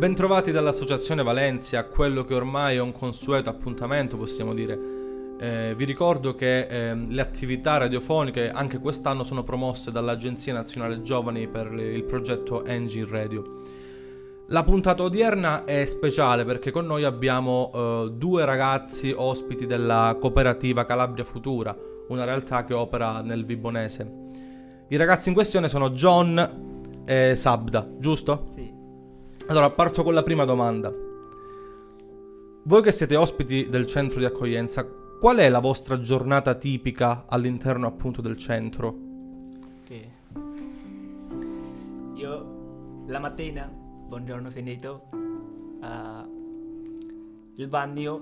Bentrovati dall'Associazione Valencia, quello che ormai è un consueto appuntamento, possiamo dire. Eh, vi ricordo che eh, le attività radiofoniche anche quest'anno sono promosse dall'Agenzia Nazionale Giovani per il progetto Engine Radio. La puntata odierna è speciale perché con noi abbiamo eh, due ragazzi ospiti della cooperativa Calabria Futura, una realtà che opera nel Vibonese. I ragazzi in questione sono John e Sabda, giusto? Sì. Allora, parto con la prima domanda. Voi che siete ospiti del centro di accoglienza, qual è la vostra giornata tipica all'interno appunto del centro? Ok. Io la mattina, buongiorno finito, ah, il bagno,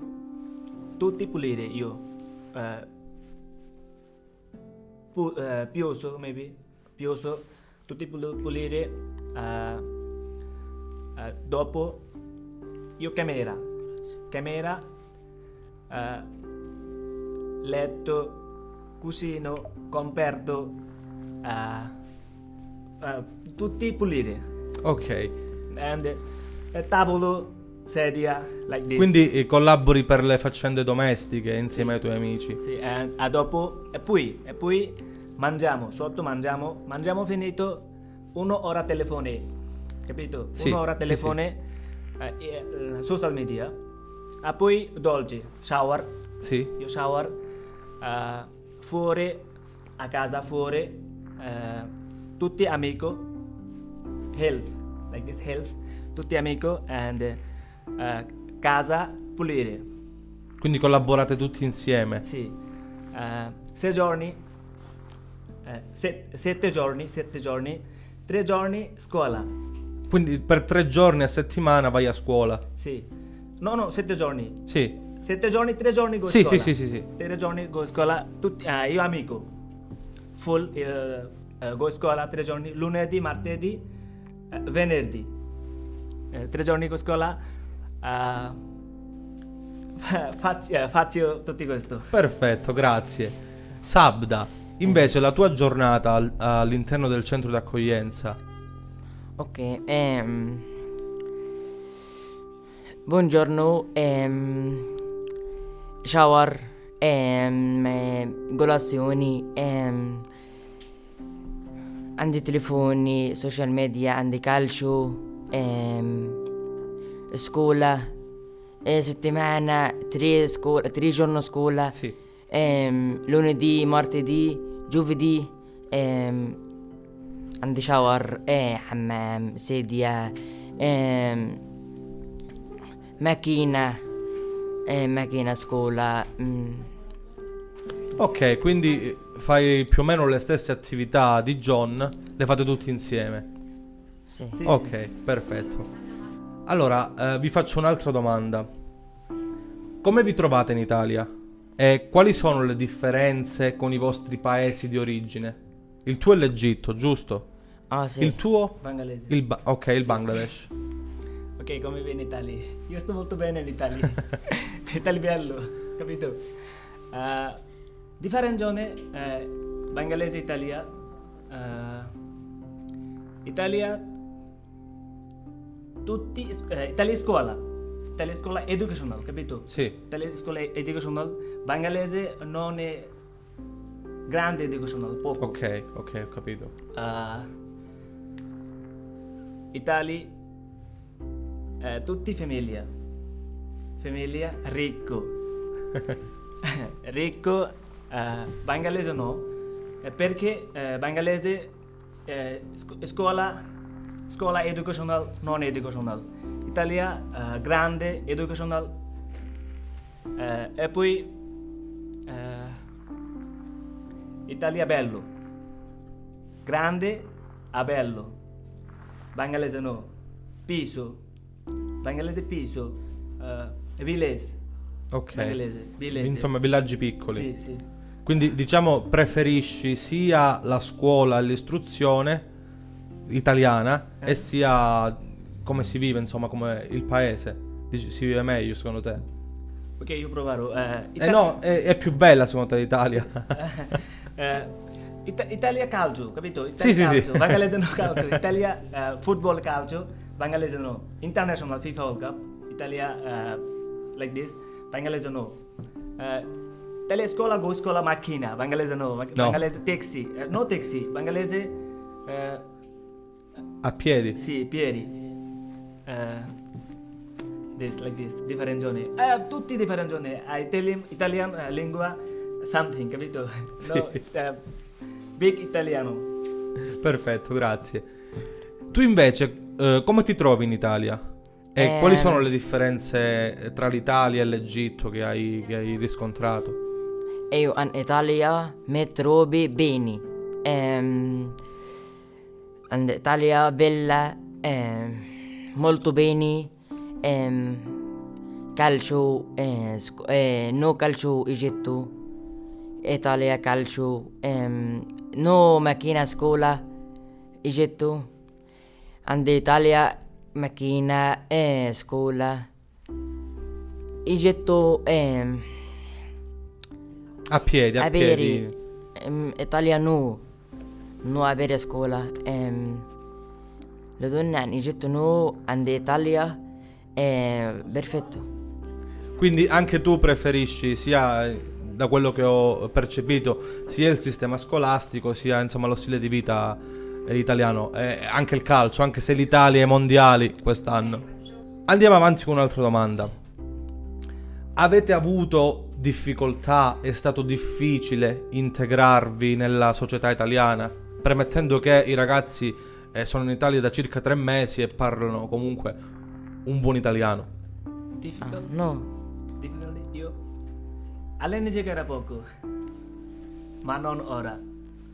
tutti pulire io. eh, pu- eh, pioso, maybe, pioso, tutti pul- pulire. ah, ah, dopo io camera, camera, ah, letto, cusino, comperto, ah, tutti pulire. Ok, And eh, tavolo, sedia, like this. quindi eh, collabori per le faccende domestiche insieme ai tuoi amici. Sì, and, ah, dopo, e poi, e poi mangiamo, sotto mangiamo, mangiamo finito, un'ora telefoni, capito? Sì, un'ora sì, telefoni, eh, eh, social media, e poi dolce, shower, Sì? io shower, eh, fuori, a casa fuori, eh, tutti amico, help, like this help, tutti amico, and eh, casa pulire. Quindi collaborate tutti insieme. Sì, eh, sei giorni, eh, set- sette giorni, sette giorni, tre giorni scuola, Quindi per tre giorni a settimana vai a scuola. sì. No, no, sette giorni. Sì. Sette giorni, tre giorni go Sì, scuola. sì, sì, sì, sì. Tre giorni go scuola, tutti, eh, io amico. Full, eh, eh, go scuola tre giorni, lunedì, martedì, eh, venerdì. Eh, tre giorni go scuola, eh, faccio, faccio tutto questo. Perfetto, grazie. Sabda, invece la tua giornata al- all'interno del centro di accoglienza. Ok, ehm, buongiorno, ehm, shower, ehm, eh, colazioni, ehm, andi telefoni, social media, andi calcio, ehm, scuola, eh, settimana, tre, scuola, tre giorni a scuola, Sì. ehm, lunedì, martedì, giovedì, ehm, عندي شاور ايه حمام سيديا ايه ماكينة ايه ماكينة سكولا mm, Ok, quindi eh, fai più o meno le stesse attività di John, le fate tutti insieme. sì. Sì, ok, sì. perfetto. Allora, eh, vi faccio un'altra domanda. Come vi trovate in Italia? E quali sono le differenze con i vostri paesi di origine? Il tuo è l'Egitto, giusto? اه sì Il tuo? Bangladesh. Il ba- ok, il Bangladesh. Ok, come viene in Italia? Io sto molto bene in Italia. Italia bello, capito? Uh, differenzione eh, Bangladesh Italia. eh, Italia tutti eh, Italia scuola. Italia scuola educational, capito? Sì. Italia scuola educational. Bangladesh non è grande educational, poco. Ok, ok, ho capito. Uh, Italia, eh, tutti famiglia, famiglia ricco, ricco, eh, Bangladesh no, eh, perché Bangladesh eh, scu- scuola, scuola educational, non educational, Italia grande educational, e poi Italia bello, grande a bello. Bangladesh no. Piso. Bangladesh piso. Uh, village. Ok. Bangladesh. Village. Insomma, villaggi piccoli. Sì, sì. Quindi diciamo preferisci sia la scuola e l'istruzione italiana Eh. e sia come si vive, insomma, come il paese. Dici, si vive meglio secondo te? Ok, io proverò. Eh, Eh no, è, è più bella secondo te l'Italia. eh, Ita- Italia calcio, capito? Italia Sì, sì, sì. calcio, Bangalese no calcio, Italia eh, football calcio, Bangalese no. International FIFA World Cup, Italia eh, like this, Bangalese no. Go scuola macchina, Bangalese no. Ma- No. Bangalese taxi, eh, no taxi, Bangalese eh, A piedi. sì, piedi. Eh, this like this, different zone. Eh, tutti different zone. Eh, Italian, Italian eh, lingua something, capito? No, Sì. eh, big italiano. Perfetto, grazie. Tu invece, eh, come ti trovi in Italia? E Eh, quali sono le differenze tra l'Italia e l'Egitto che hai, che hai riscontrato? Io in Italia mi trovi bene. Ehm, in Italia bella, ehm, molto bene. Ehm, calcio, eh, sc- eh, no calcio Egitto. Italia calcio, ehm, no macchina scuola Egitto. In Italia macchina e scuola. Egitto ehm, A piedi, a avere piedi. ehm, Italia no, no avere scuola. Ehm, le donne in Egitto no, in Italia è perfetto. Quindi anche tu preferisci sia eh, da quello che ho percepito sia il sistema scolastico sia insomma lo stile di vita eh, italiano e anche il calcio anche se l'Italia è mondiali quest'anno. Andiamo avanti con un'altra domanda. Avete avuto difficoltà è stato difficile integrarvi nella società italiana? Premettendo che i ragazzi eh, sono in Italia da circa tre mesi e parlano comunque un buon italiano. Ah, Difficult, no, difficult. All'NG era poco, ma non ora.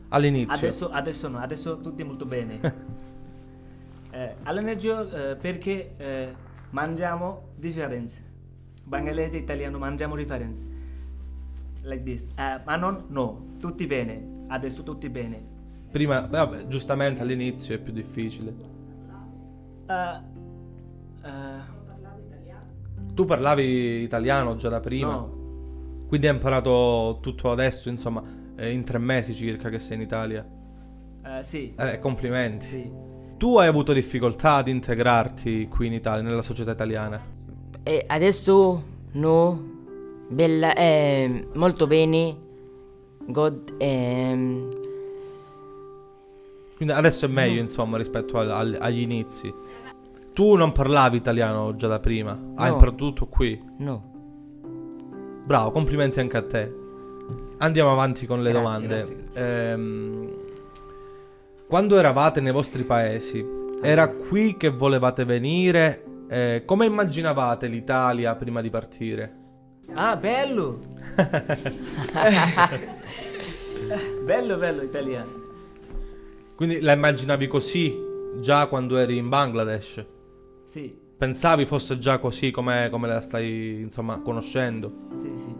all'inizio Adesso, adesso no, adesso tutti molto bene. eh, all'NG eh, perché eh, mangiamo differenze. Bangalese e italiano mangiamo differenze. Like this. Eh, ma non no, tutti bene. Adesso tutti bene. Prima, vabbè, giustamente all'inizio è più difficile. Eh, eh, Tu parlavi italiano già da prima, no, quindi hai imparato tutto adesso, insomma, eh, in tre mesi circa che sei in Italia. eh, sì, Eh, complimenti. sì. Tu hai avuto difficoltà ad integrarti qui in Italia, nella società italiana? e adesso no, bella, eh, molto bene. God, ehm, Quindi adesso è meglio, insomma, rispetto al- al- agli inizi. Tu non parlavi italiano già da prima, hai No. imparato tutto qui. no. Bravo, complimenti anche a te. Andiamo avanti con le Grazie, domande. grazie, grazie. Ehm, quando eravate nei vostri paesi, era qui che volevate venire? Eh, come immaginavate l'Italia prima di partire? Ah, bello! bello, bello, italiano. Quindi la immaginavi così già quando eri in Bangladesh? Sì, Pensavi fosse già così come, come la stai, insomma, conoscendo? sì, sì.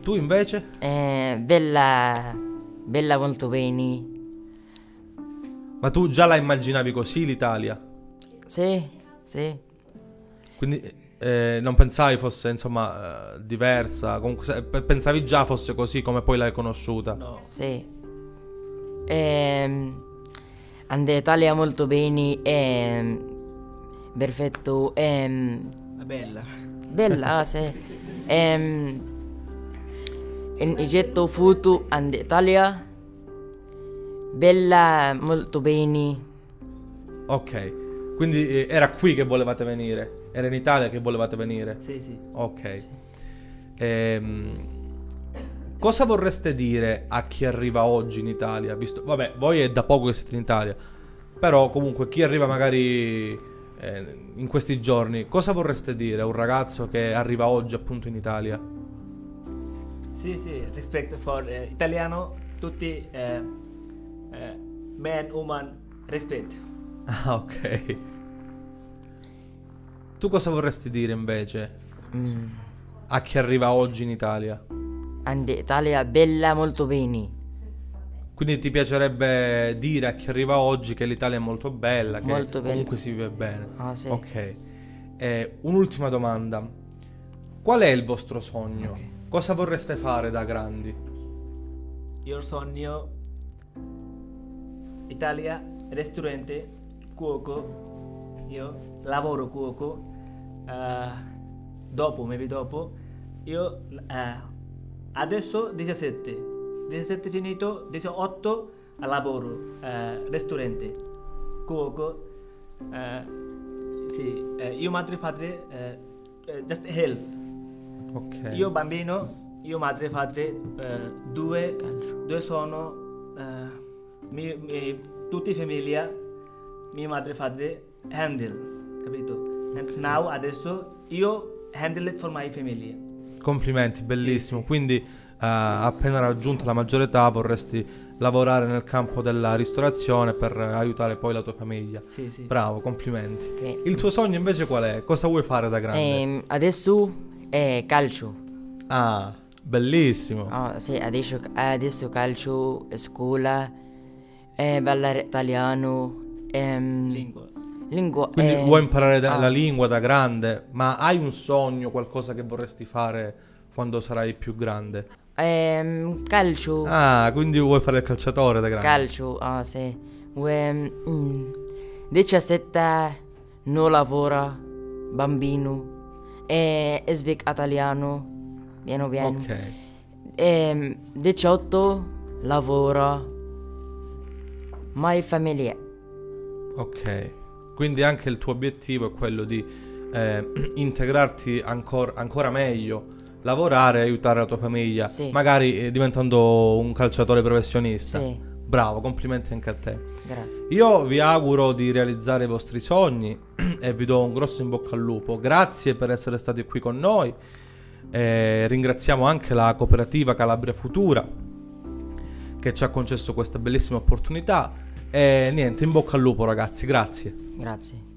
Tu invece? Eh, bella, bella molto bene. Ma tu già la immaginavi così l'Italia? Sì, sì. Quindi eh, non pensavi fosse insomma eh, diversa, comunque pensavi già fosse così come poi l'hai conosciuta. No. Sì. Ehm, and Italia molto bene. Ehm, perfetto. Ehm, Bella. bella, sì. Ehm, in Egitto foto and Italia. Bella molto bene. Ok, quindi eh, era qui che volevate venire, era in Italia che volevate venire. Sì, sì. Ok. Ehm, cosa vorreste dire a chi arriva oggi in Italia? Visto, vabbè, voi è da poco che siete in Italia, però comunque chi arriva magari eh, in questi giorni, cosa vorreste dire a un ragazzo che arriva oggi appunto in Italia? Sì, sì, rispetto for eh, italiano, tutti eh, eh, man, woman, rispetto. Ah, ok. Tu cosa vorresti dire invece Mm. a chi arriva oggi in Italia? And Italia bella molto bene. Quindi ti piacerebbe dire a chi arriva oggi che l'Italia è molto bella, che Molto comunque si vive bene. Ah, sì. Ok. Eh, un'ultima domanda. Qual è il vostro sogno? Ok. Cosa vorreste fare da grandi? Io sogno Italia, ristorante, cuoco, io lavoro cuoco, eh, dopo, maybe dopo, io eh, adesso 17, 17 finito, 18 lavoro, eh, ristorante, cuoco, eh, sì, eh, io madre padre, eh, eh, just help, Ok. io bambino, io madre padre, eh, due, due sono, eh, mi, mi- tutti famiglia, mia madre padre, handle, capito? And now, adesso, io handle it for my family. Complimenti, bellissimo. Quindi, eh, appena raggiunta la maggiore età, vorresti lavorare nel campo della ristorazione per aiutare poi la tua famiglia. Sì, sì. Bravo, complimenti. Ok. Il tuo sogno invece qual è? Cosa vuoi fare da grande? Ehm, adesso è calcio. Ah, bellissimo. Ah, sì, adesso, adesso calcio, scuola, eh, ballare italiano, ehm, Lingua. lingua. Quindi eh, vuoi imparare da- ah, la lingua da grande, ma hai un sogno, qualcosa che vorresti fare quando sarai più grande? Ehm, calcio, Ah, quindi vuoi fare il calciatore da grande? calcio, ah sì. Ue- mm, 17 non lavora, bambino, e speak italiano, piano piano. ok. Ehm, 18 lavora, my famiglia. Ok, quindi anche il tuo obiettivo è quello di eh, integrarti ancor- ancora meglio, lavorare e aiutare la tua famiglia, Sì. magari eh, diventando un calciatore professionista. Sì, Bravo, complimenti anche a te. grazie. Io vi auguro di realizzare i vostri sogni e vi do un grosso in bocca al lupo. Grazie per essere stati qui con noi. Eh, ringraziamo anche la cooperativa Calabria Futura che ci ha concesso questa bellissima opportunità. E niente, in bocca al lupo ragazzi, grazie. Grazie.